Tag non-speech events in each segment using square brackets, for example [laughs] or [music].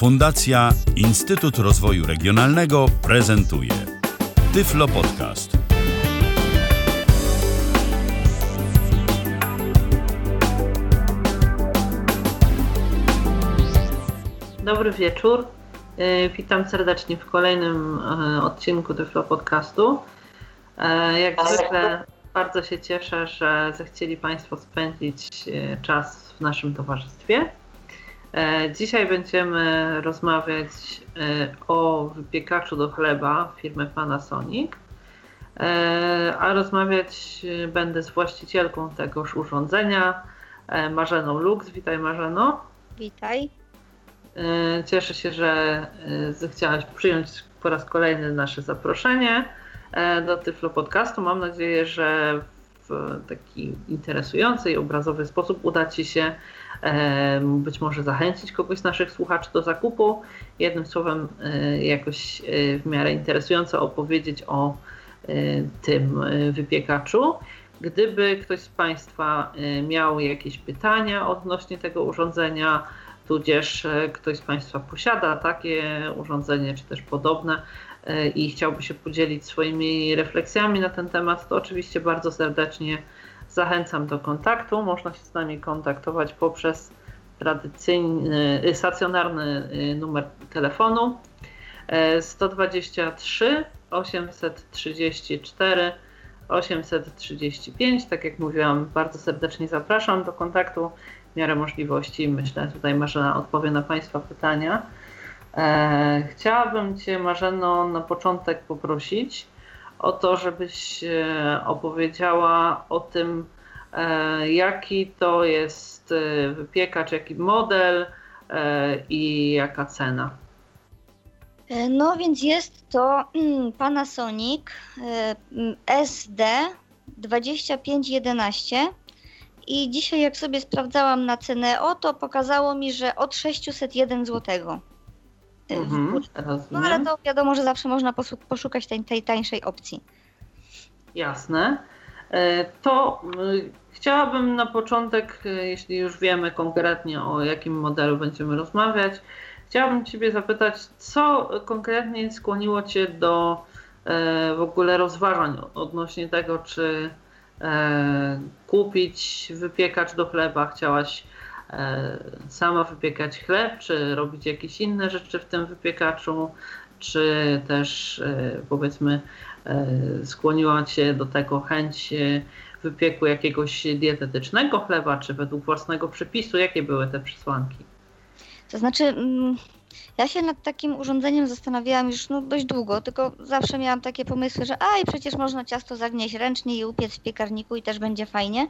Fundacja Instytut Rozwoju Regionalnego prezentuje Tyflo Podcast. Dobry wieczór. E, Witam serdecznie w kolejnym e, odcinku Tyflo Podcastu. E, Jak zwykle bardzo się cieszę, że zechcieli Państwo spędzić czas w naszym towarzystwie. E, Dzisiaj będziemy rozmawiać e, o wypiekaczu do chleba firmy Panasonic, E, a rozmawiać będę z właścicielką tegoż urządzenia, Marzeną Lux. Witaj Marzeno. Witaj. Cieszę się, że zechciałaś przyjąć po raz kolejny nasze zaproszenie do Tyflo Podcastu. Mam nadzieję, że w taki interesujący i obrazowy sposób uda Ci się być może zachęcić kogoś z naszych słuchaczy do zakupu. Jednym słowem, e, jakoś e, w miarę interesująco opowiedzieć o e, tym wypiekaczu. Gdyby ktoś z Państwa miał jakieś pytania odnośnie tego urządzenia, tudzież ktoś z Państwa posiada takie urządzenie, czy też podobne i chciałby się podzielić swoimi refleksjami na ten temat, to oczywiście bardzo serdecznie zachęcam do kontaktu. Można się z nami kontaktować poprzez tradycyjny, y, stacjonarny y, numer telefonu e, 123 834 835. Tak jak mówiłam, bardzo serdecznie zapraszam do kontaktu w miarę możliwości. Myślę, tutaj Marzena odpowie na Państwa pytania. E, chciałabym Cię, Marzeno, na początek poprosić o to, żebyś e, opowiedziała o tym, e, jaki to jest e, wypiekacz, jaki model i jaka cena. No więc jest to mm, Panasonic SD 2511 i dzisiaj jak sobie sprawdzałam na cenę o to pokazało mi, że od 601 zł. Mhm, No rozumiem. ale to wiadomo, że zawsze można poszukać tej, tej tańszej opcji. Jasne. E, To y, chciałabym na początek, y, jeśli już wiemy konkretnie o jakim modelu będziemy rozmawiać, chciałabym Ciebie zapytać, co konkretnie skłoniło Cię do e, w ogóle rozważań odnośnie tego, czy e, kupić wypiekacz do chleba, chciałaś sama wypiekać chleb, czy robić jakieś inne rzeczy w tym wypiekaczu, czy też e, powiedzmy e, skłoniła Cię do tego chęć e, wypieku jakiegoś dietetycznego chleba, czy według własnego przepisu? Jakie były te przesłanki? To znaczy, mm, ja się nad takim urządzeniem zastanawiałam już no, dość długo, tylko zawsze miałam takie pomysły, że aj, przecież można ciasto zagnieść ręcznie i upiec w piekarniku i też będzie fajnie.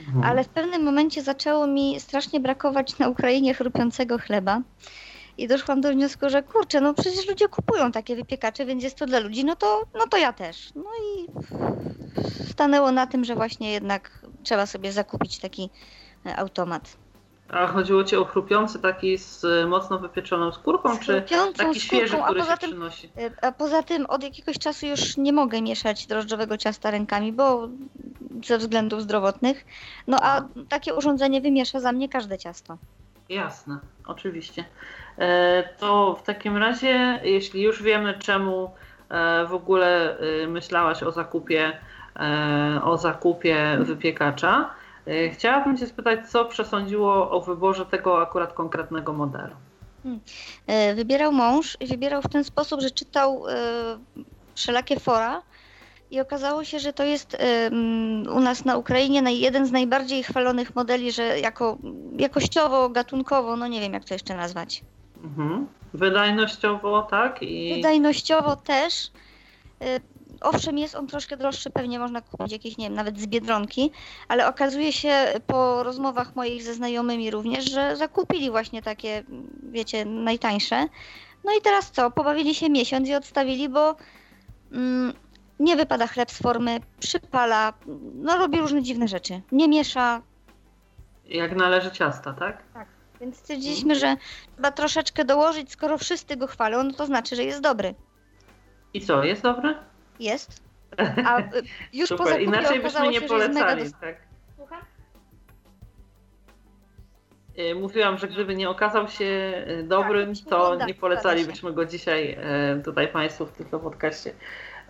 Mhm. Ale w pewnym momencie zaczęło mi strasznie brakować na Ukrainie chrupiącego chleba. I doszłam do wniosku, że kurczę, no przecież ludzie kupują takie wypiekacze, więc jest to dla ludzi, no to, no to ja też. No i stanęło na tym, że właśnie jednak trzeba sobie zakupić taki e, automat. A chodziło Ci o chrupiący taki z e, mocno wypieczoną skórką, czy taki świeży, skórką, który się tym- przynosi? E, A poza tym od jakiegoś czasu już nie mogę mieszać drożdżowego ciasta rękami, bo ze względów zdrowotnych. No a takie urządzenie wymiesza za mnie każde ciasto. Jasne, oczywiście. E, To w takim razie, jeśli już wiemy, czemu e, w ogóle e, myślałaś o zakupie, o zakupie wypiekacza, chciałabym Cię spytać, co przesądziło o wyborze tego akurat konkretnego modelu? E, Wybierał mąż i wybierał w ten sposób, że czytał wszelakie fora i okazało się, że to jest mm, u nas na Ukrainie naj- jeden z najbardziej chwalonych modeli, że jako jakościowo, gatunkowo, no nie wiem jak to jeszcze nazwać. Mhm. Wydajnościowo, tak? I Wydajnościowo też. E, Owszem, jest on troszkę droższy, pewnie można kupić jakieś, nie wiem, nawet z Biedronki, ale okazuje się po rozmowach moich ze znajomymi również, że zakupili właśnie takie, wiecie, najtańsze. No i teraz co? Pobawili się miesiąc i odstawili, bo mm, nie wypada chleb z formy, przypala, no robi różne dziwne rzeczy. Nie miesza, jak należy ciasta, tak? więc stwierdziliśmy, że trzeba troszeczkę dołożyć, skoro wszyscy go chwalą, no to znaczy, że jest dobry. I co, jest dobry? Jest. A y, [laughs] już po Super, zakupie inaczej byśmy nie się, polecali, tak? Słucham? y, mówiłam, że gdyby nie okazał się y, dobrym, Tak, to tak, nie polecalibyśmy go dzisiaj tutaj Państwu w tym podcaście.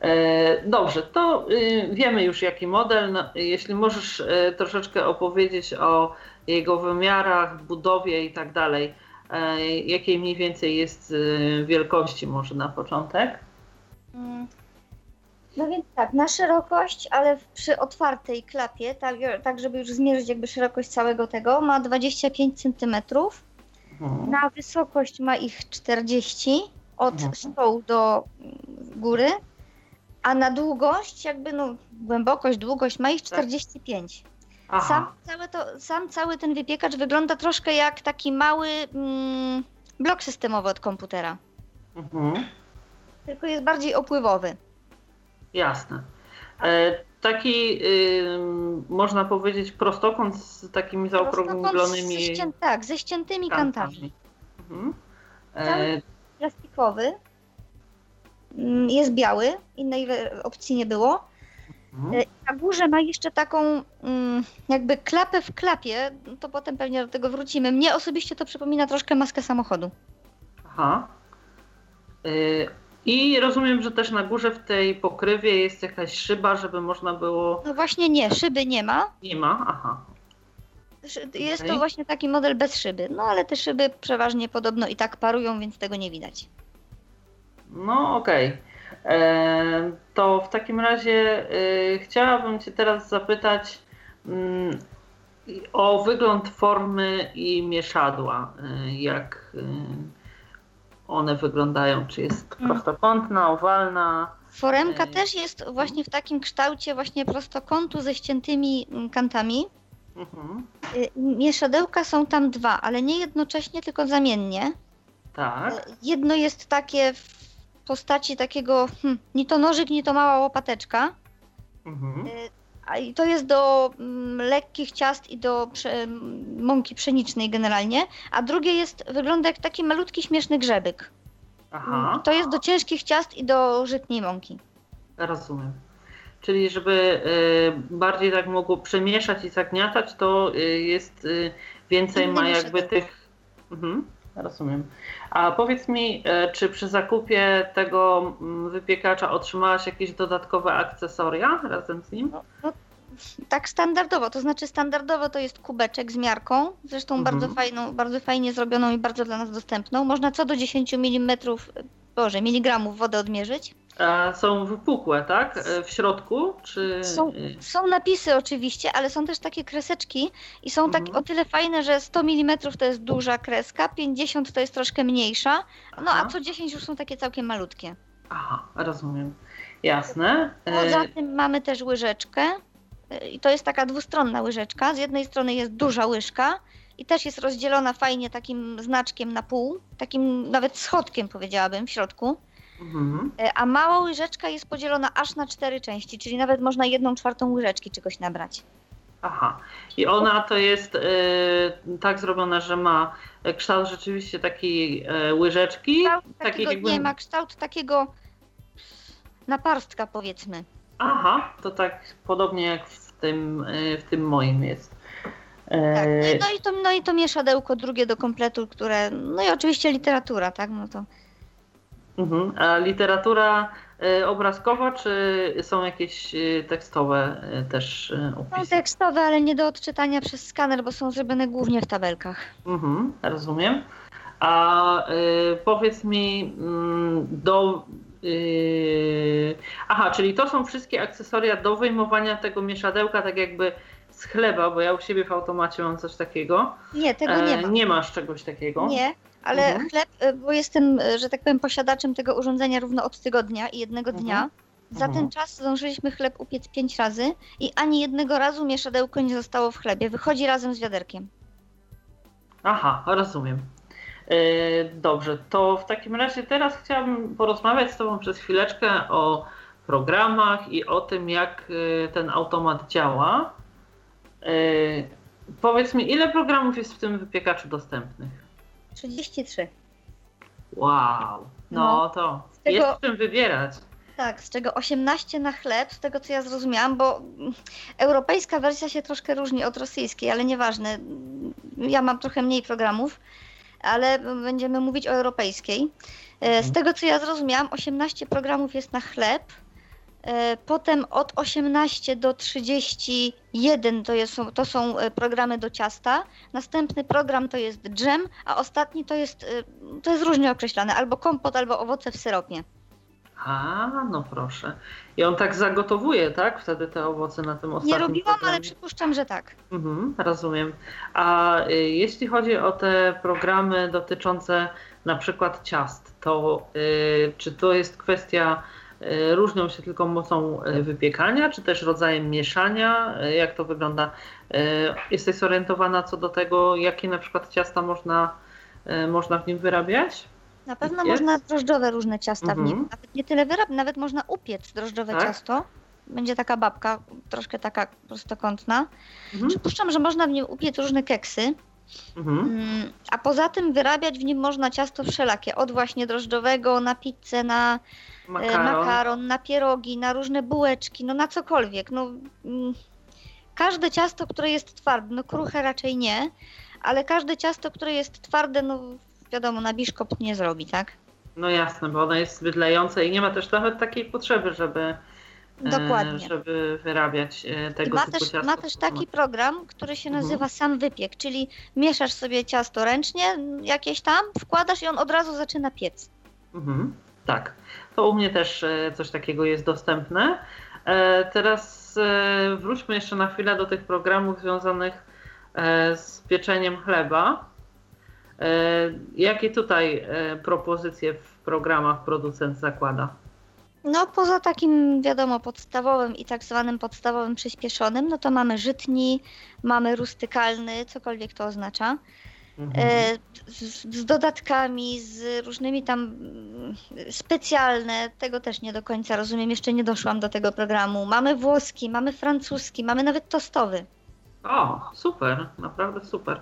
E, Dobrze, to y, wiemy już jaki model. No, Jeśli możesz e, troszeczkę opowiedzieć o jego wymiarach, budowie i tak dalej, e, jakiej mniej więcej jest y, wielkości może na początek? Mm. No więc tak, na szerokość, ale przy otwartej klapie, tak, tak żeby już zmierzyć jakby szerokość całego tego, ma 25 cm. Mhm. Na wysokość ma ich 40 od Mhm. stołu do góry, a na długość, jakby no głębokość, długość ma ich 45. Sam Aha, cały, to, sam cały ten wypiekacz wygląda troszkę jak taki mały mm, blok systemowy od komputera, mhm. tylko jest bardziej opływowy. jasne. E, Taki, y, można powiedzieć, prostokąt z takimi zaokrąglonymi ze ścię, tak, ze ściętymi kantami. Mhm. E, Cały- Plastikowy. Mm, Jest biały, innej opcji nie było. mhm. E, Na górze ma jeszcze taką mm, jakby klapę w klapie, to potem pewnie do tego wrócimy. Mnie osobiście to przypomina troszkę maskę samochodu. Aha. Y, I rozumiem, że też na górze w tej pokrywie jest jakaś szyba, żeby można było. No właśnie nie, szyby nie ma. Nie ma? Aha. Jest to Okej. właśnie taki model bez szyby. No ale te szyby przeważnie podobno i tak parują, więc tego nie widać. No okej. E, To w takim razie y, chciałabym Cię teraz zapytać mm, o wygląd formy i mieszadła. Y, Jak y, one wyglądają? Czy jest Mm. prostokątna, owalna? Foremka też jest właśnie w takim kształcie właśnie prostokątu ze ściętymi mm, kantami. Mhm. Mieszadełka są tam dwa, ale nie jednocześnie, tylko zamiennie. Tak. Jedno jest takie w postaci takiego, hmm, ni to nożyk, ni to mała łopateczka. Mhm. Y, A i to jest do mm, lekkich ciast i do prze, m, mąki pszenicznej generalnie. A drugie jest, wygląda jak taki malutki, śmieszny grzebyk. Aha. To jest do ciężkich ciast i do żytniej mąki. Rozumiem. Czyli żeby y, bardziej tak mogło przemieszać i zagniatać, to y, jest y, więcej ma jakby tych. Mhm, rozumiem. A powiedz mi, y, czy przy zakupie tego mm, wypiekacza otrzymałaś jakieś dodatkowe akcesoria razem z nim? Tak standardowo, to znaczy standardowo to jest kubeczek z miarką, zresztą Mhm. bardzo fajną, bardzo fajnie zrobioną i bardzo dla nas dostępną. Można co do 10 mm, boże, miligramów wody odmierzyć. A są wypukłe, tak? Y, W środku? Czy. Są, są napisy oczywiście, ale są też takie kreseczki i są tak Mhm. o tyle fajne, że 100 mm to jest duża kreska, 50 to jest troszkę mniejsza, no Aha. a co 10 już są takie całkiem malutkie. Aha, rozumiem. Jasne. Poza Y, tym mamy też łyżeczkę y, i to jest taka dwustronna łyżeczka. Z jednej strony jest duża łyżka i też jest rozdzielona fajnie takim znaczkiem na pół, takim nawet schodkiem powiedziałabym w środku. Mhm. Y, A mała łyżeczka jest podzielona aż na cztery części, czyli nawet można jedną czwartą łyżeczki czegoś nabrać. Aha. I ona to jest e, tak zrobiona, że ma kształt rzeczywiście takiej e, łyżeczki. Kształt takiego, jakby... nie ma kształt takiego naparstka powiedzmy. Aha, to tak podobnie jak w tym, e, w tym moim jest. E, Tak. No, i- no, i to, no i to mieszadełko drugie do kompletu, które, no i oczywiście literatura, tak, no to mhm. A literatura e, obrazkowa, czy są jakieś e, tekstowe e, też e, są opisy? tekstowe, ale nie do odczytania przez skaner, bo są zrobione głównie w tabelkach. Mhm, rozumiem. A y, powiedz mi mm, do. y, aha, czyli to są wszystkie akcesoria do wyjmowania tego mieszadełka, tak jakby z chleba, bo ja u siebie w automacie mam coś takiego. Nie, tego nie E, ma. nie masz czegoś takiego? Nie, ale Mhm. chleb, y, bo jestem, y, że tak powiem, posiadaczem tego urządzenia równo od tygodnia i jednego Mhm. dnia. Za Mhm. ten czas zdążyliśmy chleb upiec pięć razy i ani jednego razu mieszadełko nie zostało w chlebie. Wychodzi razem z wiaderkiem. Aha, rozumiem. E, Dobrze, to w takim razie teraz chciałabym porozmawiać z Tobą przez chwileczkę o programach i o tym, jak e, ten automat działa. E, Powiedz mi, ile programów jest w tym wypiekaczu dostępnych? 33. Wow, no, No, to tego- jest czym wybierać. Tak, z czego 18 na chleb, z tego co ja zrozumiałam, bo europejska wersja się troszkę różni od rosyjskiej, ale nieważne. Ja mam trochę mniej programów, ale będziemy mówić o europejskiej. E, Z Mhm. tego co ja zrozumiałam, 18 programów jest na chleb. E, Potem od 18 do 31 to, jest, to są e, programy do ciasta. Następny program to jest dżem, a ostatni to jest, e, to jest różnie określane, albo kompot, albo owoce w syropie. A, no proszę. I on tak zagotowuje, tak? Wtedy te owoce na tym ostatnim Nie robiłam, ale programie. przypuszczam, że tak. Mhm, rozumiem. A y, jeśli chodzi o te programy dotyczące na przykład ciast, to y, czy to jest kwestia, różnią się tylko mocą y, wypiekania, czy też rodzajem mieszania? Y, jak to wygląda? Jesteś zorientowana co do tego, jakie na przykład ciasta można, można w nim wyrabiać? Na pewno Jest? można drożdżowe różne ciasta w Mhm. nim. Nawet nie tyle wyrab, nawet można upiec drożdżowe Tak? ciasto. Będzie taka babka, troszkę taka prostokątna. Mhm. Przypuszczam, że można w nim upiec różne keksy. Mhm. Mm, A poza tym wyrabiać w nim można ciasto wszelakie. Od właśnie drożdżowego na pizzę, na e, Makaron. makaron, na pierogi, na różne bułeczki, no na cokolwiek. No, mm, każde ciasto, które jest twarde, no kruche raczej nie, ale każde ciasto, które jest twarde, no wiadomo, na biszkopt nie zrobi, tak? No jasne, bo ono jest bydlające i nie ma też nawet takiej potrzeby, żeby, Dokładnie. żeby wyrabiać e, I tego ma typu też, ciasto. ma też taki program, który się Mhm. nazywa sam wypiek, czyli mieszasz sobie ciasto ręcznie jakieś tam, wkładasz i on od razu zaczyna piec. Mhm, tak, to u mnie też e, coś takiego jest dostępne. E, Teraz e, wróćmy jeszcze na chwilę do tych programów związanych e, z pieczeniem chleba. E, Jakie tutaj e, propozycje w programach producent zakłada? No poza takim wiadomo podstawowym i tak zwanym podstawowym przyspieszonym, no to mamy żytni, mamy rustykalny, cokolwiek to oznacza. Mhm. E, z, z dodatkami, z różnymi tam mm, specjalne, tego też nie do końca rozumiem, jeszcze nie doszłam do tego programu. Mamy włoski, mamy francuski, mamy nawet tostowy. O, super, naprawdę super.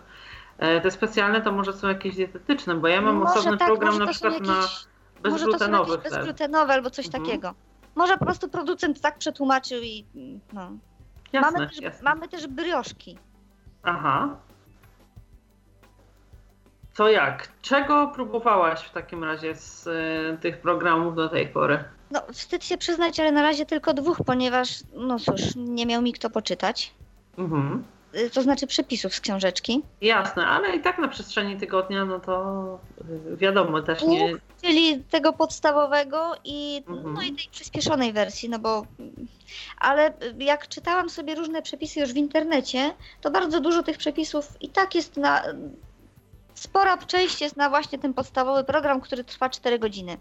E, Te specjalne to może są jakieś dietetyczne, bo ja mam Może osobny tak, program na przykład na jakieś- Może to są jakieś bezglutenowe albo coś Mhm. takiego. Może po prostu producent tak przetłumaczył i no. Jasne, mamy, też, jasne. mamy też brioszki. Aha. Co jak? Czego próbowałaś w takim razie z e, tych programów do tej pory? No, wstyd się przyznać, ale na razie tylko dwóch, ponieważ, no cóż, nie miał mi kto poczytać. Mhm. Y, To znaczy przepisów z książeczki. Jasne, ale i tak na przestrzeni tygodnia, no to y, wiadomo, też nie. Czyli tego podstawowego i, Mhm. no i tej przyspieszonej wersji, no bo ale jak czytałam sobie różne przepisy już w internecie, to bardzo dużo tych przepisów i tak jest na spora część jest na właśnie ten podstawowy program, który trwa 4 godziny.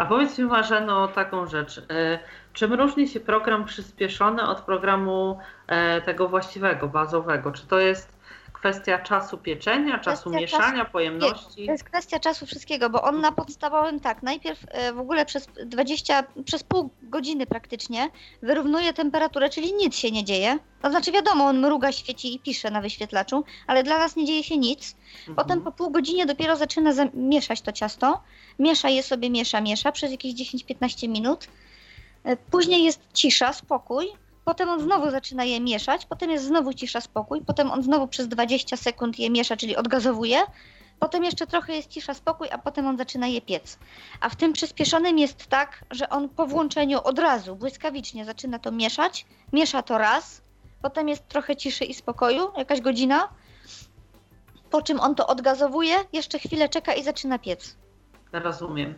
A powiedz mi Marzeno taką rzecz. e, Czym różni się program przyspieszony od programu e, tego właściwego, bazowego? Czy to jest kwestia czasu pieczenia, czasu Kwestia mieszania, pojemności? To jest kwestia czasu wszystkiego, bo on na podstawowym tak, najpierw e, w ogóle przez 20, przez pół godziny praktycznie wyrównuje temperaturę, czyli nic się nie dzieje. To znaczy wiadomo, on mruga, świeci i pisze na wyświetlaczu, ale dla nas nie dzieje się nic. Potem Mhm. po pół godzinie dopiero zaczyna mieszać to ciasto. Miesza je sobie, miesza, miesza przez jakieś 10-15 minut. E, Później jest cisza, spokój. Potem on znowu zaczyna je mieszać, potem jest znowu cisza, spokój, potem on znowu przez 20 sekund je miesza, czyli odgazowuje. Potem jeszcze trochę jest cisza, spokój, a potem on zaczyna je piec. A w tym przyspieszonym jest tak, że on po włączeniu od razu, błyskawicznie zaczyna to mieszać. Miesza to raz, potem jest trochę ciszy i spokoju, jakaś godzina. Po czym on to odgazowuje, jeszcze chwilę czeka i zaczyna piec. Rozumiem.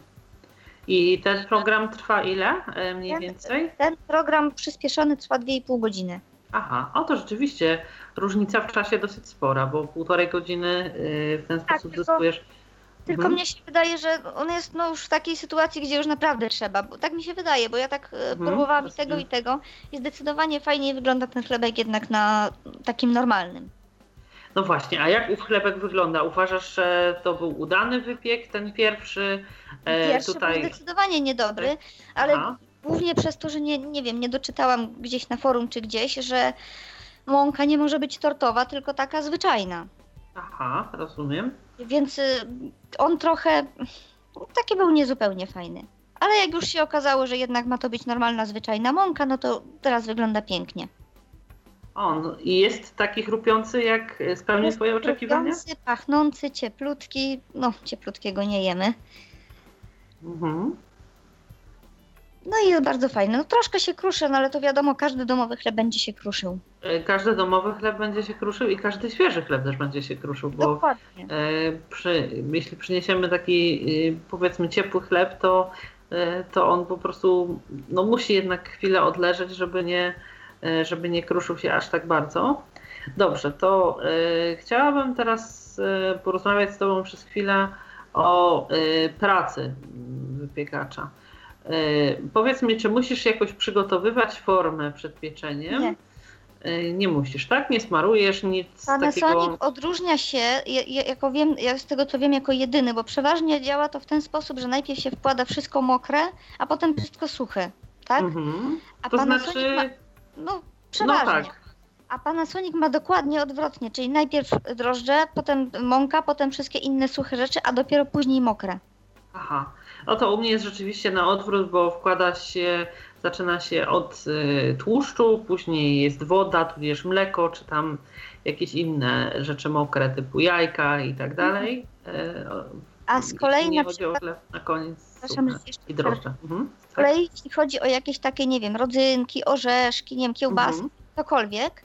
I ten program trwa ile e, mniej Ten- więcej? Ten program przyspieszony trwa 2,5 godziny. Aha, o to rzeczywiście różnica w czasie dosyć spora, bo półtorej godziny y, w ten sposób tylko- zyskujesz. Tylko Mhm. mnie się wydaje, że on jest no, już w takiej sytuacji, gdzie już naprawdę trzeba. Bo tak mi się wydaje, bo ja tak e, Mhm, próbowałam i tego i tego i zdecydowanie fajniej wygląda ten chlebek jednak na takim normalnym. No właśnie, a jak ów chlebek wygląda? Uważasz, że to był udany wypiek, ten pierwszy? E, Pierwszy tutaj. był zdecydowanie niedobry, ale Aha, głównie przez to, że nie, nie wiem, nie doczytałam gdzieś na forum czy gdzieś, że mąka nie może być tortowa, tylko taka zwyczajna. aha, rozumiem. Więc y, on trochę taki był niezupełnie fajny. Ale jak już się okazało, że jednak ma to być normalna, zwyczajna mąka, no to teraz wygląda pięknie. On i jest taki chrupiący, jak spełni Jest swoje oczekiwania? Chrupiący, pachnący, cieplutki. No, cieplutkiego nie jemy. Mhm. No i jest bardzo fajny. No troszkę się kruszy, no ale to wiadomo, każdy domowy chleb będzie się kruszył. E, Każdy domowy chleb będzie się kruszył i każdy świeży chleb też będzie się kruszył, bo Dokładnie. e, przy, jeśli przyniesiemy taki e, powiedzmy ciepły chleb, to, to on po prostu no, musi jednak chwilę odleżeć, żeby nie, żeby nie kruszył się aż tak bardzo. Dobrze, to e, chciałabym teraz e, porozmawiać z Tobą przez chwilę o e, pracy wypiekacza. E, powiedz mi, czy musisz jakoś przygotowywać formę przed pieczeniem? Nie. E, Nie musisz, tak? Nie smarujesz nic Panasonic takiego. odróżnia się, ja, ja, jako wiem, ja z tego co wiem, jako jedyny, bo przeważnie działa to w ten sposób, że najpierw się wkłada wszystko mokre, a potem wszystko suche, tak? Mhm. A To Panasonic znaczy, ma, no no przeważnie. tak. A Panasonic ma dokładnie odwrotnie, czyli najpierw drożdże, potem mąka, potem wszystkie inne suche rzeczy, a dopiero później mokre. Aha. No to u mnie jest rzeczywiście na odwrót, bo wkłada się, zaczyna się od y, tłuszczu, później jest woda, tudzież mleko, czy tam jakieś inne rzeczy mokre typu jajka i tak dalej. O, A z kolei jeśli na przykład, chleb, na koniec przepraszam, jeszcze i drożdże. Mhm. Z kolei jeśli chodzi o jakieś takie, nie wiem, rodzynki, orzeszki, nie wiem, kiełbasy, Mhm. cokolwiek,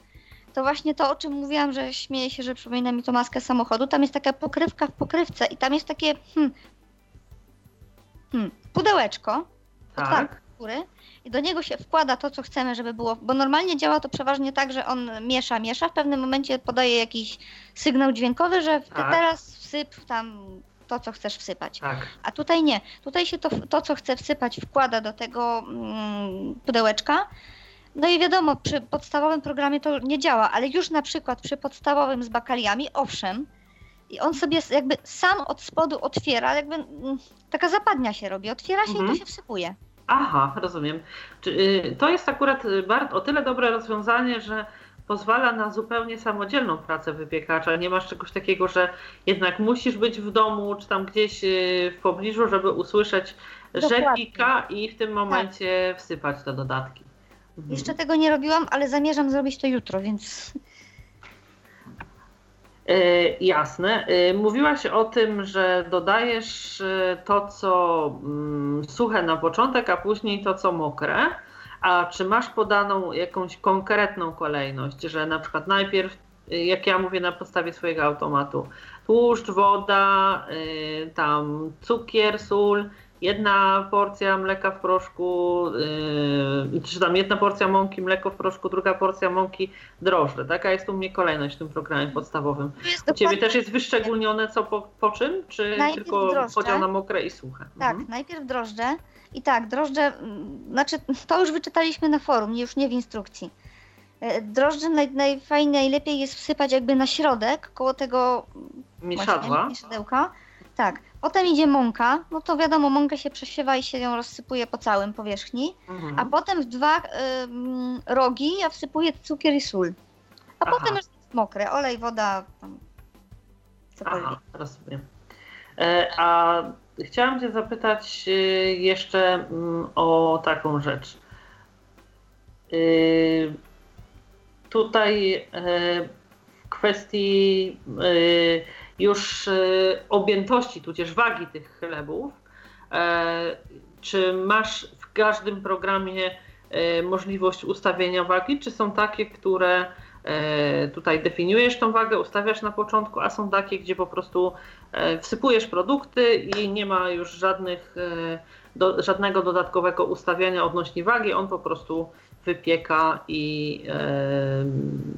to właśnie to, o czym mówiłam, że śmieję się, że przypomina mi to maskę samochodu, tam jest taka pokrywka w pokrywce i tam jest takie hmm, hmm, pudełeczko, Tak. z góry i do niego się wkłada to, co chcemy, żeby było, bo normalnie działa to przeważnie tak, że on miesza, miesza, w pewnym momencie podaje jakiś sygnał dźwiękowy, że Tak. teraz wsyp tam to, co chcesz wsypać. Tak. A tutaj nie. Tutaj się to, to co chce wsypać, wkłada do tego mm, pudełeczka. No i wiadomo, przy podstawowym programie to nie działa, ale już na przykład przy podstawowym z bakaliami, owszem, i on sobie jakby sam od spodu otwiera, jakby mm, taka zapadnia się robi, otwiera się i Mhm. to się wsypuje. Aha, rozumiem. Czy, y, to jest akurat y, bar- o tyle dobre rozwiązanie, że pozwala na zupełnie samodzielną pracę wypiekacza. Nie masz czegoś takiego, że jednak musisz być w domu, czy tam gdzieś y, w pobliżu, żeby usłyszeć, że Dokładnie. pika i w tym momencie wsypać te dodatki. Mhm. Jeszcze tego nie robiłam, ale zamierzam zrobić to jutro, więc Y, Jasne. Y, Mówiłaś o tym, że dodajesz to, co mm, suche na początek, a później to, co mokre. A czy masz podaną jakąś konkretną kolejność, że na przykład najpierw, y, jak ja mówię na podstawie swojego automatu, tłuszcz, woda, y, tam cukier, sól, jedna porcja mleka w proszku, yy, czy tam jedna porcja mąki, mleko w proszku, druga porcja mąki, drożdże. Taka jest u mnie kolejność w tym programie podstawowym. U Ciebie też jest wyszczególnione co po, po czym? Czy Najpierw tylko drożdże. podział na mokre i suche? Tak, Mhm. najpierw drożdże. I tak, drożdże, mm, znaczy to już wyczytaliśmy na forum, już nie w instrukcji. E, Drożdże naj, najfajniej, najlepiej jest wsypać jakby na środek, koło tego Mieszadła. mieszadełka. Tak. Potem idzie mąka, no to wiadomo, mąkę się przesiewa i się ją rozsypuje po całym powierzchni. Mhm. A potem w dwa ym, rogi ja wsypuję cukier i sól. A Aha. potem już jest mokre, olej, woda, tam cokolwiek. Aha, rozumiem. E, A chciałam Cię zapytać e, jeszcze mm, o taką rzecz. E, Tutaj e, w kwestii już objętości, tudzież wagi tych chlebów, czy masz w każdym programie możliwość ustawienia wagi, czy są takie, które Tutaj definiujesz tą wagę, ustawiasz na początku, a są takie, gdzie po prostu wsypujesz produkty i nie ma już żadnych, e, do, żadnego dodatkowego ustawiania odnośnie wagi, on po prostu wypieka i e,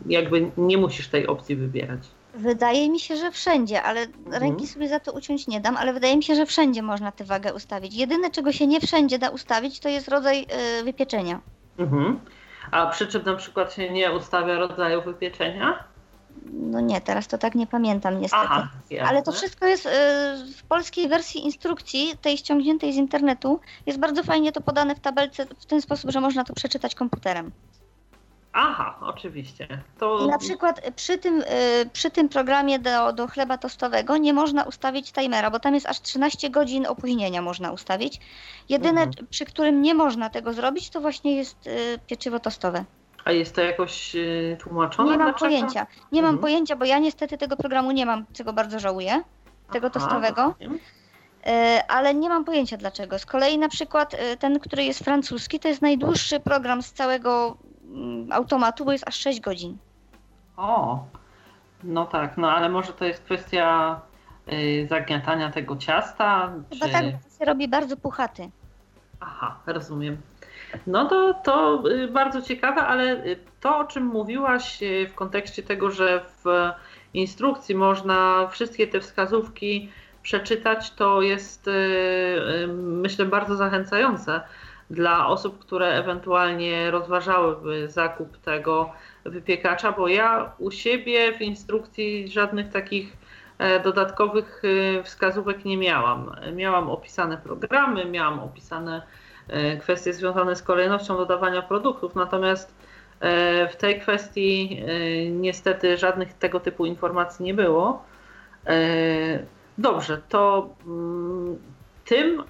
jakby nie musisz tej opcji wybierać. Wydaje mi się, że wszędzie, ale Mhm. ręki sobie za to uciąć nie dam, ale wydaje mi się, że wszędzie można tę wagę ustawić. Jedyne, czego się nie wszędzie da ustawić, to jest rodzaj wypieczenia. Mhm. A przy czym na przykład się nie ustawia rodzaju wypieczenia? No nie, teraz to tak nie pamiętam niestety. Aha. Ale to wszystko jest y, w polskiej wersji instrukcji, tej ściągniętej z internetu, jest bardzo fajnie to podane w tabelce w ten sposób, że można to przeczytać komputerem. Aha, oczywiście. To... Na przykład przy tym, y, przy tym programie do, do chleba tostowego nie można ustawić timera, bo tam jest aż 13 godzin opóźnienia można ustawić. Jedyne, Mhm. przy którym nie można tego zrobić, to właśnie jest y, pieczywo tostowe. A jest to jakoś y, tłumaczone? Nie mam dlaczego? pojęcia. Nie mam Mhm. pojęcia, bo ja niestety tego programu nie mam, czego bardzo żałuję, tego Aha, tostowego. rozumiem. E, ale nie mam pojęcia dlaczego. Z kolei na przykład e, ten, który jest francuski, to jest najdłuższy program z całego mm, automatu, bo jest aż 6 godzin. O, no tak, no ale może to jest kwestia y, zagniatania tego ciasta? Chyba czy... tak, bo to się robi bardzo puchaty. Aha, rozumiem. No to, to y, bardzo ciekawe, ale y, to, o czym mówiłaś y, w kontekście tego, że w instrukcji można wszystkie te wskazówki przeczytać, to jest myślę bardzo zachęcające dla osób, które ewentualnie rozważałyby zakup tego wypiekacza, bo ja u siebie w instrukcji żadnych takich e, dodatkowych wskazówek nie miałam. Miałam opisane programy, miałam opisane kwestie związane z kolejnością dodawania produktów, natomiast e, w tej kwestii e, niestety żadnych tego typu informacji nie było. E, Dobrze, to mm, tym,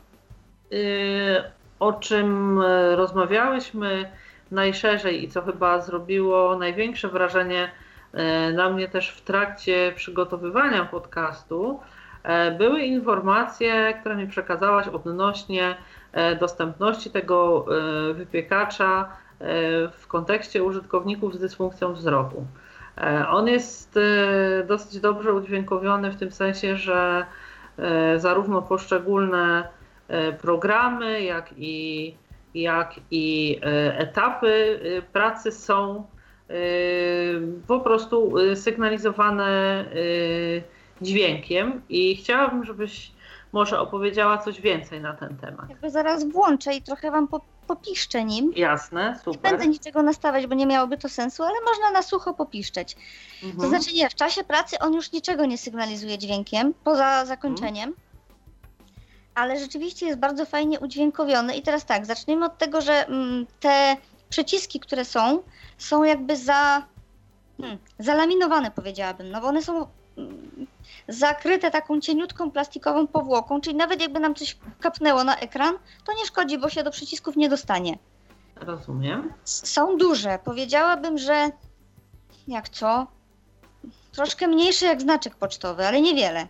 y, o czym e, rozmawiałyśmy najszerzej i co chyba zrobiło największe wrażenie e, na mnie też w trakcie przygotowywania podcastu, e, były informacje, które mi przekazałaś odnośnie e, dostępności tego e, wypiekacza e, w kontekście użytkowników z dysfunkcją wzroku. E, On jest e, dosyć dobrze udźwiękowiony w tym sensie, że e, zarówno poszczególne e, programy, jak i, jak i e, etapy e, pracy są e, po prostu e, sygnalizowane e, dźwiękiem i chciałabym, żebyś może opowiedziała coś więcej na ten temat. Jakby zaraz włączę i trochę wam po, popiszczę nim. Jasne, Nie super. będę niczego nastawiać, bo nie miałoby to sensu, ale można na sucho popiszczeć. To Mhm. znaczy nie, w czasie pracy on już niczego nie sygnalizuje dźwiękiem, poza zakończeniem. Ale rzeczywiście jest bardzo fajnie udźwiękowiony. I teraz tak, zacznijmy od tego, że mm, te przyciski, które są, są jakby za, hmm, zalaminowane, powiedziałabym, no bo one są mm, zakryte taką cieniutką plastikową powłoką, czyli nawet jakby nam coś kapnęło na ekran, to nie szkodzi, bo się do przycisków nie dostanie. Rozumiem. Są duże. Powiedziałabym, że jak co? Troszkę mniejsze jak znaczek pocztowy, ale niewiele.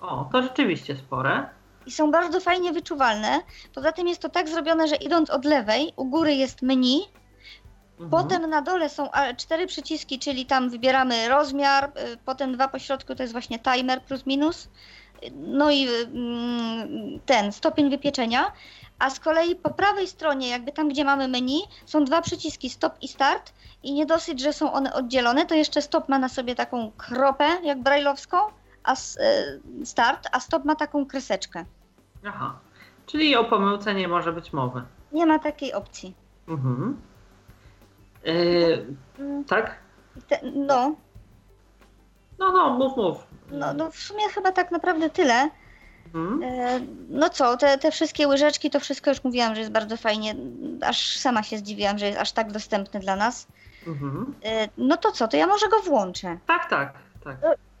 O, to rzeczywiście spore. I są bardzo fajnie wyczuwalne. Poza tym jest to tak zrobione, że idąc od lewej, u góry jest menu. Potem na dole są cztery przyciski, czyli tam wybieramy rozmiar, y, potem dwa pośrodku to jest właśnie timer plus minus, no i mm, ten stopień wypieczenia. A z kolei po prawej stronie, jakby tam gdzie mamy menu, są dwa przyciski stop i start. I nie dosyć, że są one oddzielone, to jeszcze stop ma na sobie taką kropę jak brajlowską, a y, start, a stop ma taką kreseczkę. Aha. Czyli o pomyłce nie może być mowy. Nie ma takiej opcji. Mhm. Yy, tak? no, No, no, mów, mów. no, no w sumie chyba tak naprawdę tyle. Mhm. E, No co, te, te wszystkie łyżeczki, to wszystko już mówiłam, że jest bardzo fajnie. Aż sama się zdziwiłam, że jest aż tak dostępny dla nas. Mhm. E, No to co, to ja może go włączę. Tak, tak, tak.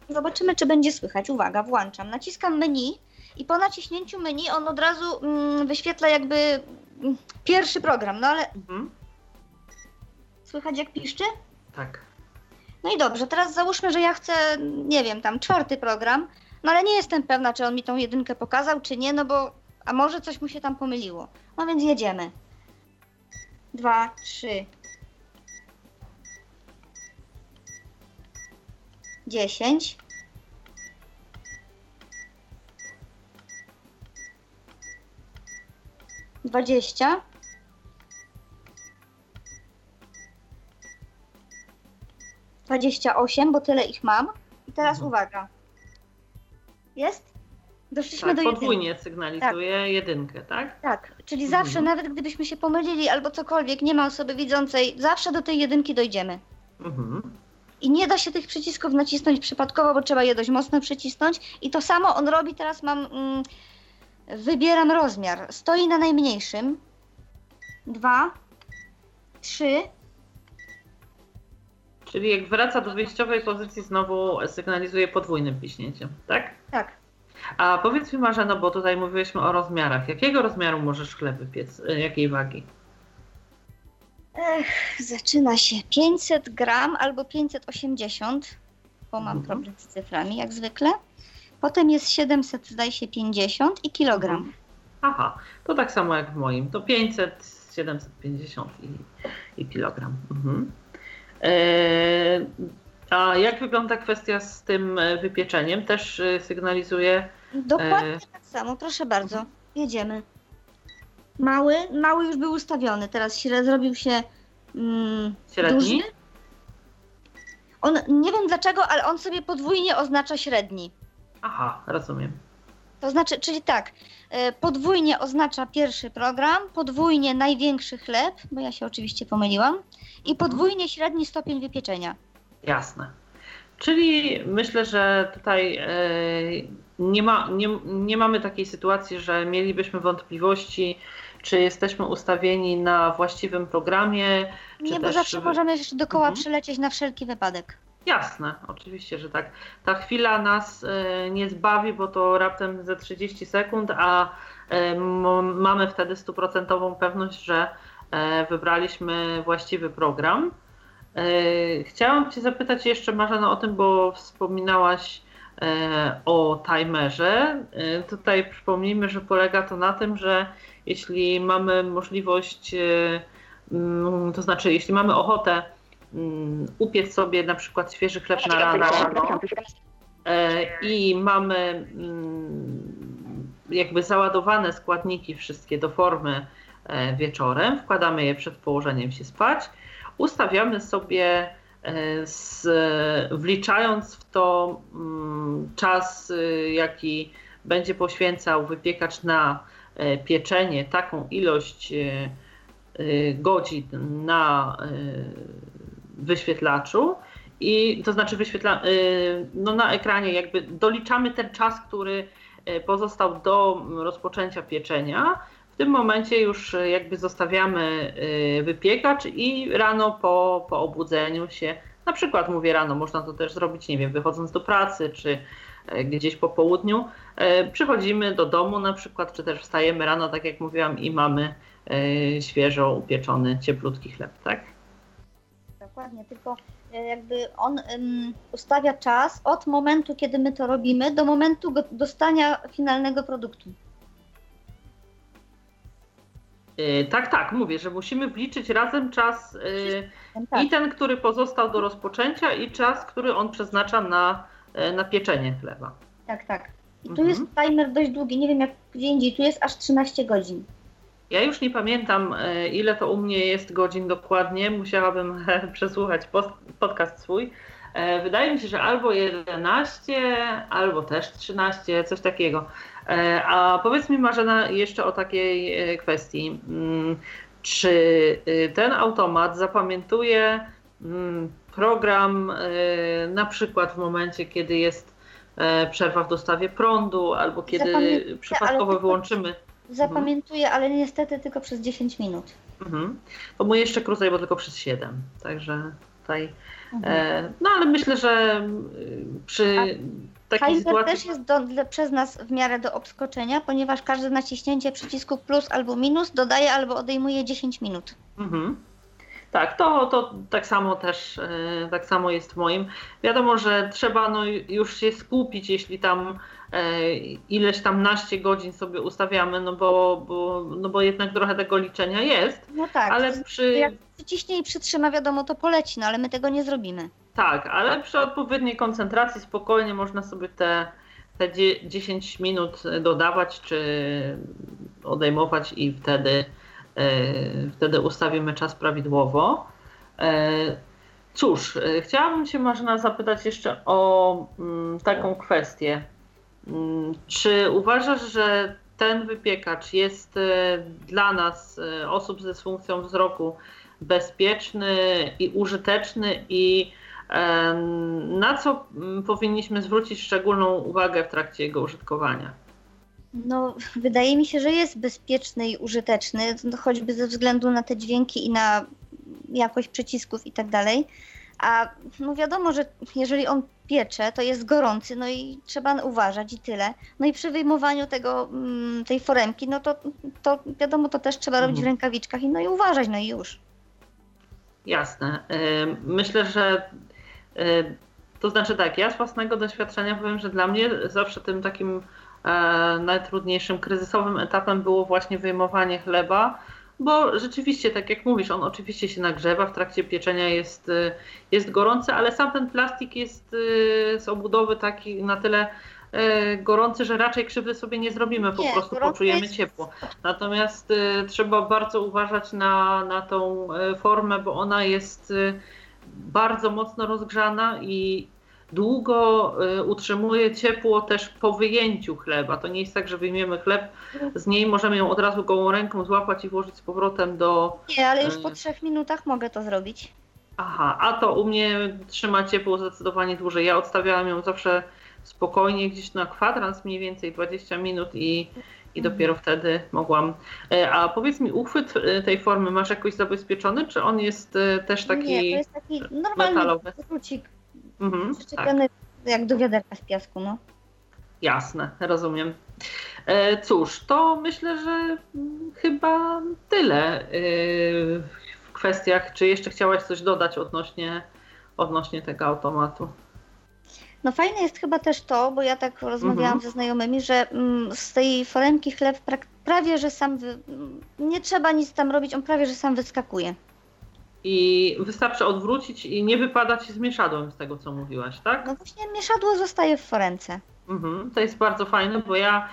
Zobaczymy, czy będzie słychać. Uwaga, włączam. Naciskam menu i po naciśnięciu menu on od razu mm, wyświetla jakby mm, pierwszy program. No ale Mhm. Słychać jak piszczy? Tak. No i dobrze, teraz załóżmy, że ja chcę, nie wiem, tam czwarty program, no ale nie jestem pewna, czy on mi tą jedynkę pokazał, czy nie, no bo, a może coś mu się tam pomyliło. No więc jedziemy. Dwa, trzy. Dziesięć. Dwadzieścia. Dwadzieścia osiem, bo tyle ich mam. I teraz Mhm. uwaga. Jest? Doszliśmy tak do jedynki. podwójnie sygnalizuje jedynkę, tak? Tak, czyli Mhm. zawsze, nawet gdybyśmy się pomylili albo cokolwiek, nie ma osoby widzącej, zawsze do tej jedynki dojdziemy. Mhm. I nie da się tych przycisków nacisnąć przypadkowo, bo trzeba je dość mocno przycisnąć. I to samo on robi, teraz mam, mm, wybieram rozmiar. Stoi na najmniejszym. Dwa, trzy, czyli jak wraca do wyjściowej pozycji, znowu sygnalizuje podwójnym piśnięciem, tak? Tak. A powiedz mi Marzeno, bo tutaj mówiłyśmy o rozmiarach. Jakiego rozmiaru możesz chleb wypiec? Y, Jakiej wagi? Ech, zaczyna się 500 gram albo 580, bo mam Mhm. problem z cyframi jak zwykle. Potem jest 700, zdaje się 50 i kilogram. Mhm. Aha, to tak samo jak w moim. To 500, 750 i, i kilogram. Mhm. E, a jak wygląda kwestia z tym e, wypieczeniem? Też e, sygnalizuje. Dokładnie tak samo, proszę bardzo. Jedziemy. Mały, mały już był ustawiony, teraz zrobił się mm, Średni? duży. On, nie wiem dlaczego, ale on sobie podwójnie oznacza średni. Aha, rozumiem. To znaczy, czyli tak, podwójnie oznacza pierwszy program, podwójnie największy chleb, bo ja się oczywiście pomyliłam, i podwójnie średni stopień wypieczenia. Jasne. Czyli myślę, że tutaj e, nie, ma, nie, nie mamy takiej sytuacji, że mielibyśmy wątpliwości, czy jesteśmy ustawieni na właściwym programie. Czy Nie, bo też zawsze możemy jeszcze dokoła Mhm. przylecieć na wszelki wypadek. Jasne, oczywiście, że tak. Ta chwila nas e, nie zbawi, bo to raptem ze 30 sekund, a e, mamy wtedy stuprocentową pewność, że wybraliśmy właściwy program. E, Chciałam Cię zapytać jeszcze, Marzeno, o tym, bo wspominałaś e, o timerze. E, Tutaj przypomnijmy, że polega to na tym, że jeśli mamy możliwość, e, mm, to znaczy jeśli mamy ochotę mm, upiec sobie na przykład świeży chleb na rano e, i mamy mm, jakby załadowane składniki wszystkie do formy e, wieczorem, wkładamy je przed położeniem się spać, ustawiamy sobie e, z, wliczając w to mm, czas, y, jaki będzie poświęcał wypiekacz na e, pieczenie, taką ilość e, godzin na wyświetlaczu i to znaczy wyświetla, no na ekranie jakby doliczamy ten czas, który pozostał do rozpoczęcia pieczenia. W tym momencie już y, jakby zostawiamy y, wypiekacz i rano po, po obudzeniu się, na przykład mówię rano, można to też zrobić, nie wiem, wychodząc do pracy czy y, gdzieś po południu, y, przychodzimy do domu na przykład, czy też wstajemy rano, tak jak mówiłam, i mamy y, świeżo upieczony, cieplutki chleb, tak? Dokładnie, tylko e, jakby on ym, ustawia czas od momentu, kiedy my to robimy, do momentu dostania finalnego produktu. Y, Tak, tak, mówię, że musimy wliczyć razem czas y, Tak, i ten, który pozostał do rozpoczęcia, i czas, który on przeznacza na, y, na pieczenie chleba. tak, tak. I tu Mhm. jest timer dość długi, nie wiem jak gdzie indziej, tu jest aż 13 godzin. Ja już nie pamiętam, ile to u mnie jest godzin dokładnie. Musiałabym [laughs] przesłuchać podcast swój. E, Wydaje mi się, że albo 11, albo też 13, coś takiego. E, A powiedz mi, Marzena, jeszcze o takiej e, kwestii. Mm, Czy y, ten automat zapamiętuje mm, program y, na przykład w momencie, kiedy jest e, przerwa w dostawie prądu, albo kiedy przypadkowo wyłączymy Zapamiętuję, ale niestety tylko przez 10 minut. Mhm. To mój jeszcze krócej, bo tylko przez 7. Także tutaj. Mhm. E, no ale myślę, że y, przy takiej też jest do, przez nas w miarę do obskoczenia, ponieważ każde naciśnięcie przycisku plus albo minus dodaje albo odejmuje 10 minut. Mhm. Tak, to, to tak samo też e, tak samo jest w moim. Wiadomo, że trzeba no, już się skupić, jeśli tam e, ileś tam naście godzin sobie ustawiamy, no bo, bo, no bo jednak trochę tego liczenia jest, No tak, ale przy, jak przyciśnie i przytrzyma, wiadomo, to poleci, no ale my tego nie zrobimy. Tak, ale przy odpowiedniej koncentracji spokojnie można sobie te, te dzie- 10 minut dodawać czy odejmować i wtedy, e, wtedy ustawimy czas prawidłowo. E, Cóż, e, chciałabym Cię Marzena zapytać jeszcze o mm, taką kwestię. Mm, Czy uważasz, że ten wypiekacz jest dla nas, osób ze dysfunkcją wzroku, bezpieczny i użyteczny i na co mm, powinniśmy zwrócić szczególną uwagę w trakcie jego użytkowania? No, wydaje mi się, że jest bezpieczny i użyteczny, no, choćby ze względu na te dźwięki i na jakość przycisków i tak dalej, A no wiadomo, że jeżeli on piecze, to jest gorący, no i trzeba uważać i tyle. No i przy wyjmowaniu tego, mm, tej foremki, no to, to wiadomo, to też trzeba robić w Mhm. rękawiczkach i no i uważać, no i już. Jasne. Myślę, że to znaczy tak, ja z własnego doświadczenia powiem, że dla mnie zawsze tym takim e, najtrudniejszym kryzysowym etapem było właśnie wyjmowanie chleba, bo rzeczywiście, tak jak mówisz, on oczywiście się nagrzewa, w trakcie pieczenia jest, y, jest gorący, ale sam ten plastik jest y, z obudowy taki na tyle y, gorący, że raczej krzywdy sobie nie zrobimy, po Nie, prostu poczujemy jest- ciepło. Natomiast y, trzeba bardzo uważać na, na tą y, formę, bo ona jest y, bardzo mocno rozgrzana i długo y, utrzymuje ciepło też po wyjęciu chleba. To nie jest tak, że wyjmiemy chleb z niej, możemy ją od razu gołą ręką złapać i włożyć z powrotem do. Nie, ale już po Y. trzech minutach mogę to zrobić. Aha, a to u mnie trzyma ciepło zdecydowanie dłużej. Ja odstawiałam ją zawsze spokojnie, gdzieś na kwadrans, mniej więcej 20 minut i. I Mhm. dopiero wtedy mogłam. E, A powiedz mi, uchwyt e, tej formy masz jakoś zabezpieczony, czy on jest e, też taki Nie, to jest taki normalny metalowy? drucik Mhm, tak. przyczepiony jak do wiaderka z piasku, no. Jasne, rozumiem. Cóż, to myślę, że mm, chyba tyle w kwestiach. Czy jeszcze chciałaś coś dodać odnośnie, odnośnie tego automatu? No fajne jest chyba też to, bo ja tak rozmawiałam Mhm. ze znajomymi, że mm, z tej foremki chleb prak- prawie, że sam, wy... mm, nie trzeba nic tam robić, on prawie, że sam wyskakuje. I wystarczy odwrócić i nie wypadać z mieszadłem z tego, co mówiłaś, tak? No właśnie mieszadło zostaje w foremce. Mhm, to jest bardzo fajne, bo ja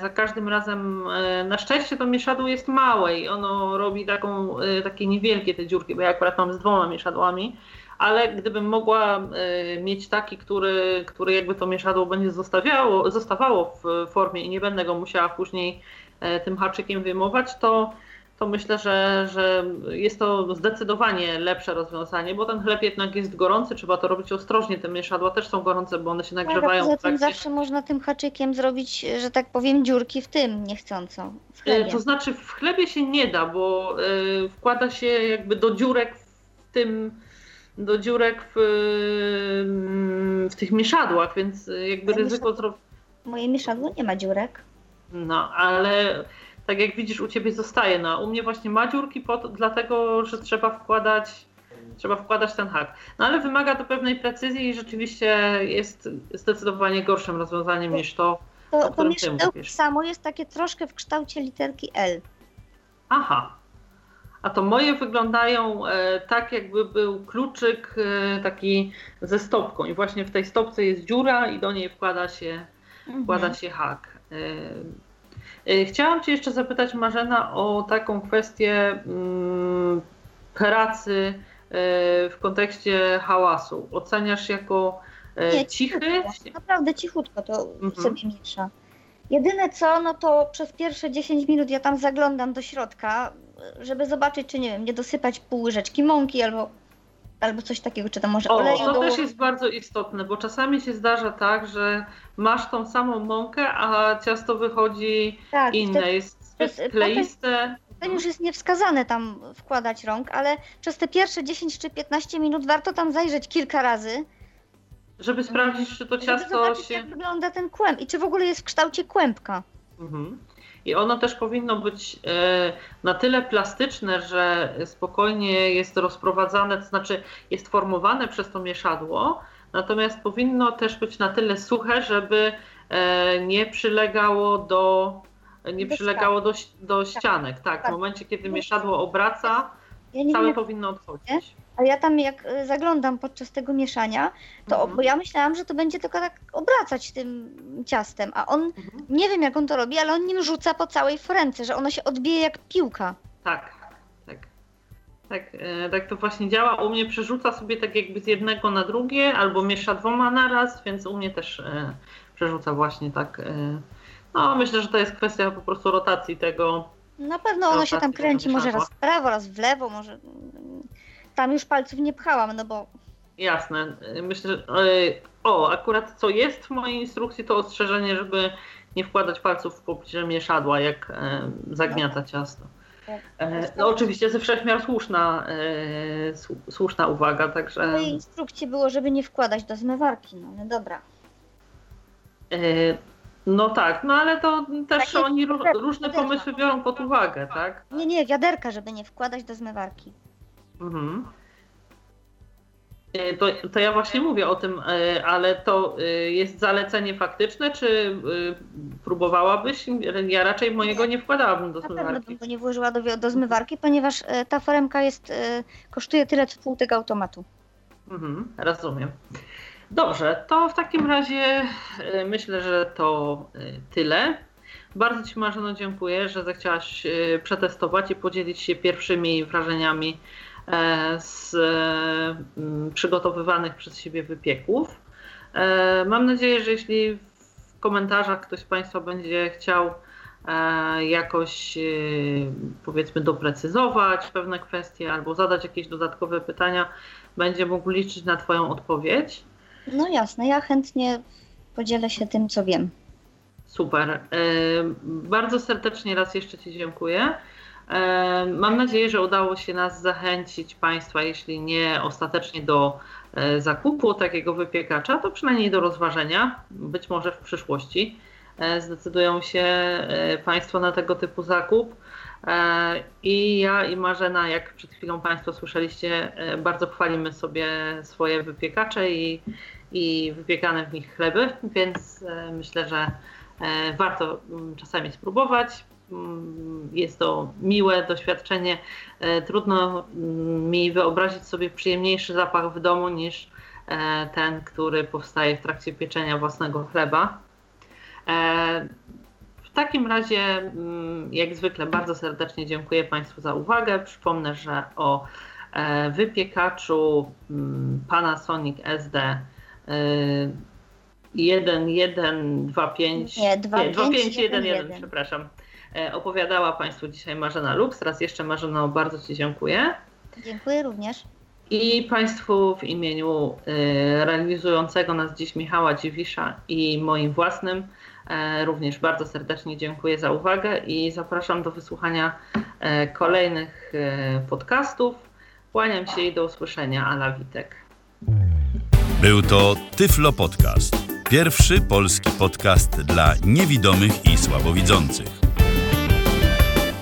za każdym razem, e, na szczęście to mieszadło jest małe i ono robi taką, e, takie niewielkie te dziurki, bo ja akurat mam z dwoma mieszadłami, ale gdybym mogła e, mieć taki, który, który jakby to mieszadło będzie zostawiało, zostawało w formie i nie będę go musiała później e, tym haczykiem wyjmować, to to myślę, że, że jest to zdecydowanie lepsze rozwiązanie, bo ten chleb jednak jest gorący, trzeba to robić ostrożnie. Te mieszadła też są gorące, bo one się Tak, nagrzewają poza w tym zawsze można tym haczykiem zrobić, że tak powiem, dziurki w tym niechcąco. W E, chlebie. To znaczy w chlebie się nie da, bo e, wkłada się jakby do dziurek w tym, do dziurek w, mm, w tych mieszadłach, więc e, jakby ryzyko. Moje mieszadło nie ma dziurek. No, ale tak jak widzisz, u ciebie zostaje. No, a u mnie właśnie ma dziurki, po to, dlatego że trzeba wkładać, trzeba wkładać ten hak. No ale wymaga to pewnej precyzji i rzeczywiście jest zdecydowanie gorszym rozwiązaniem niż to. To, O to którym mówisz. samo jest takie troszkę w kształcie literki L. Aha. A to moje wyglądają e, tak, jakby był kluczyk e, taki ze stopką. I właśnie w tej stopce jest dziura i do niej wkłada się, wkłada Mhm. się hak. E, chciałam Cię jeszcze zapytać, Marzena, o taką kwestię mm, pracy e, w kontekście hałasu. Oceniasz jako e, Nie, cichy? cichutko. Naprawdę cichutko to Mhm. sobie miesza. Jedyne co, no to przez pierwsze 10 minut ja tam zaglądam do środka, żeby zobaczyć, czy nie wiem, nie dosypać pół łyżeczki mąki albo, albo coś takiego, czy tam może O, oleju to też jest bardzo istotne, bo czasami się zdarza tak, że masz tą samą mąkę, a ciasto wychodzi tak, inne, wtedy, jest kleiste. wtedy już jest niewskazane tam wkładać rąk, ale przez te pierwsze 10 czy 15 minut warto tam zajrzeć kilka razy, Żeby sprawdzić, czy to żeby ciasto zobaczyć, się. jak wygląda ten kłęb i czy w ogóle jest w kształcie kłębka. Mhm. I ono też powinno być e, na tyle plastyczne, że spokojnie jest rozprowadzane, to znaczy jest formowane przez to mieszadło, natomiast powinno też być na tyle suche, żeby e, nie przylegało do nie Do przylegało do, do ścianek. Tak, w tak. momencie, kiedy mieszadło obraca, Ja całe powinno odchodzić. A ja tam jak y, zaglądam podczas tego mieszania, to Mhm. bo ja myślałam, że to będzie tylko tak obracać tym ciastem, a on, Mhm. nie wiem jak on to robi, ale on nim rzuca po całej foremce, że ono się odbije jak piłka. Tak, tak. Tak, e, tak to właśnie działa. U mnie przerzuca sobie tak jakby z jednego na drugie, albo miesza dwoma naraz, więc u mnie też e, przerzuca właśnie tak. E, no, myślę, że to jest kwestia po prostu rotacji tego. Na pewno ono się tam kręci, może raz w prawo, raz w lewo, może... Tam już palców nie pchałam, no bo Jasne. Myślę, że. E, o, akurat co jest w mojej instrukcji, to ostrzeżenie, żeby nie wkładać palców w pobliże mieszadła, jak e, zagniata ciasto. E, no oczywiście ze wszechmiar słuszna, e, słuszna uwaga, także... W mojej instrukcji było, żeby nie wkładać do zmywarki, no ale dobra. E, no tak, no ale to też Takie oni różne pomysły biorą pod uwagę, tak? Nie, nie, wiaderka, żeby nie wkładać do zmywarki. Mhm. To, to, ja właśnie mówię o tym, ale to jest zalecenie faktyczne, czy próbowałabyś? Ja raczej mojego nie wkładałabym do zmywarki. Na pewno bym go nie włożyła do, do zmywarki, ponieważ ta foremka jest, kosztuje tyle, co pół tego automatu. Mhm, rozumiem. Dobrze, to w takim razie myślę, że to tyle. Bardzo Ci Marzeno dziękuję, że zechciałaś przetestować i podzielić się pierwszymi wrażeniami E, z mm, przygotowywanych przez siebie wypieków. E, mam nadzieję, że jeśli w komentarzach ktoś z Państwa będzie chciał e, jakoś powiedzmy doprecyzować pewne kwestie albo zadać jakieś dodatkowe pytania, będzie mógł liczyć na Twoją odpowiedź. No jasne, ja chętnie podzielę się tym, co wiem. Super. Bardzo serdecznie raz jeszcze Ci dziękuję. Mam nadzieję, że udało się nas zachęcić Państwa, jeśli nie ostatecznie do e, zakupu takiego wypiekacza, to przynajmniej do rozważenia. Być może w przyszłości e, zdecydują się e, Państwo na tego typu zakup. I ja i Marzena, jak przed chwilą Państwo słyszeliście, bardzo chwalimy sobie swoje wypiekacze i, i wypiekane w nich chleby, więc myślę, że warto mm, czasami spróbować. Mm, jest to miłe doświadczenie. E, trudno mm, mi wyobrazić sobie przyjemniejszy zapach w domu niż e, ten, który powstaje w trakcie pieczenia własnego chleba. E, w takim razie, mm, jak zwykle, bardzo serdecznie dziękuję Państwu za uwagę. Przypomnę, że o wypiekaczu Panasonic SD 1125 nie, 2511, przepraszam. E, opowiadała Państwu dzisiaj Marzena Lux. Raz jeszcze Marzena bardzo Ci dziękuję. Dziękuję również. I Państwu w imieniu e, realizującego nas dziś Michała Dziwisza i moim własnym e, również bardzo serdecznie dziękuję za uwagę i zapraszam do wysłuchania kolejnych podcastów. Kłaniam się i do usłyszenia. Ala Witek. Był to Tyflo Podcast. Pierwszy polski podcast dla niewidomych i słabowidzących.